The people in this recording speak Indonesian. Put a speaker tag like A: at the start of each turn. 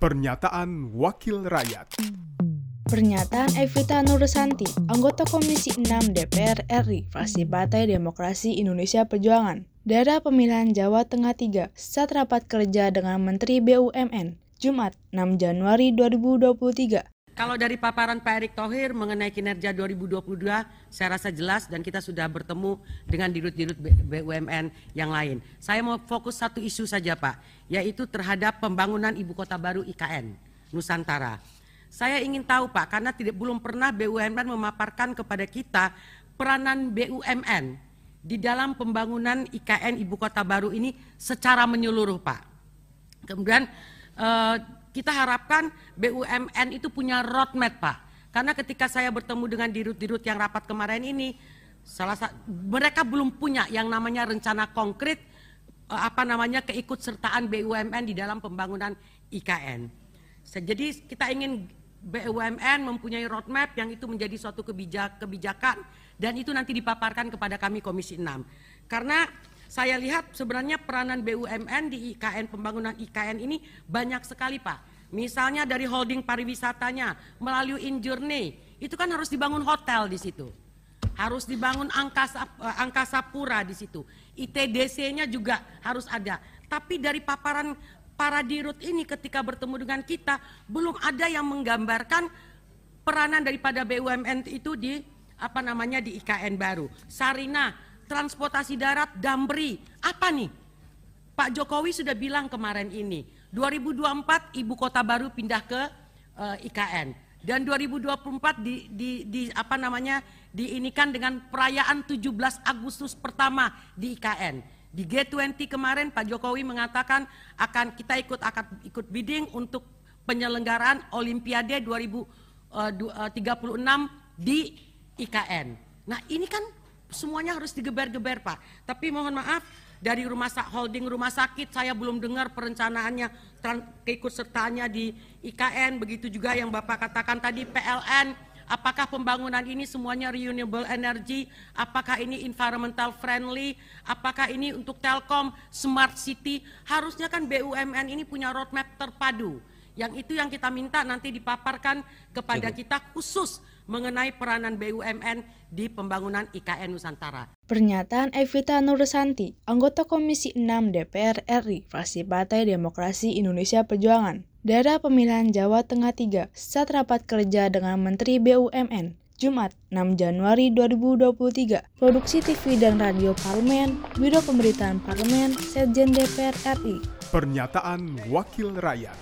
A: Pernyataan Wakil Rakyat
B: Pernyataan Evita Nursanti, anggota Komisi 6 DPR RI, fraksi Partai Demokrasi Indonesia Perjuangan, daerah pemilihan Jawa Tengah 3, saat rapat kerja dengan Menteri BUMN, Jumat 6 Januari 2023.
C: Kalau dari paparan Pak Erick Thohir mengenai kinerja 2022, saya rasa jelas dan kita sudah bertemu dengan dirut-dirut BUMN yang lain. Saya mau fokus satu isu saja Pak, yaitu terhadap pembangunan Ibu Kota Baru IKN, Nusantara. Saya ingin tahu Pak, karena tidak belum pernah BUMN memaparkan kepada kita peranan BUMN di dalam pembangunan IKN Ibu Kota Baru ini secara menyeluruh Pak. Kemudian eh, kita harapkan BUMN itu punya roadmap Pak. Karena ketika saya bertemu dengan dirut-dirut yang rapat kemarin ini, salah satu mereka belum punya yang namanya rencana konkret eh, apa namanya keikutsertaan BUMN di dalam pembangunan IKN. Jadi kita ingin BUMN mempunyai roadmap yang itu menjadi suatu kebijak, kebijakan dan itu nanti dipaparkan kepada kami Komisi 6. Karena saya lihat sebenarnya peranan BUMN di IKN pembangunan IKN ini banyak sekali Pak. Misalnya dari holding pariwisatanya melalui Injourney itu kan harus dibangun hotel di situ. Harus dibangun angkasa eh, angkasa pura di situ. ITDC-nya juga harus ada. Tapi dari paparan para dirut ini ketika bertemu dengan kita belum ada yang menggambarkan peranan daripada BUMN itu di apa namanya di IKN baru. Sarina transportasi darat, Damri. Apa nih? Pak Jokowi sudah bilang kemarin ini, 2024 ibu kota baru pindah ke uh, eh, IKN dan 2024 di, di, di apa namanya diinikan dengan perayaan 17 Agustus pertama di IKN. Di G20 kemarin Pak Jokowi mengatakan akan kita ikut akan ikut bidding untuk penyelenggaraan Olimpiade 2036 eh, di IKN. Nah, ini kan semuanya harus digeber-geber Pak. Tapi mohon maaf dari rumah holding rumah sakit saya belum dengar perencanaannya keikut sertanya di IKN begitu juga yang Bapak katakan tadi PLN apakah pembangunan ini semuanya renewable energy? Apakah ini environmental friendly? Apakah ini untuk Telkom smart city? Harusnya kan BUMN ini punya roadmap terpadu. Yang itu yang kita minta nanti dipaparkan kepada kita khusus mengenai peranan BUMN di pembangunan IKN Nusantara.
B: Pernyataan Evita Nursanti, anggota Komisi 6 DPR RI, fraksi Partai Demokrasi Indonesia Perjuangan, daerah pemilihan Jawa Tengah 3, saat rapat kerja dengan Menteri BUMN, Jumat 6 Januari 2023. Produksi TV dan Radio Parlemen, Biro Pemberitaan Parlemen, Sekjen DPR RI.
A: Pernyataan Wakil Rakyat.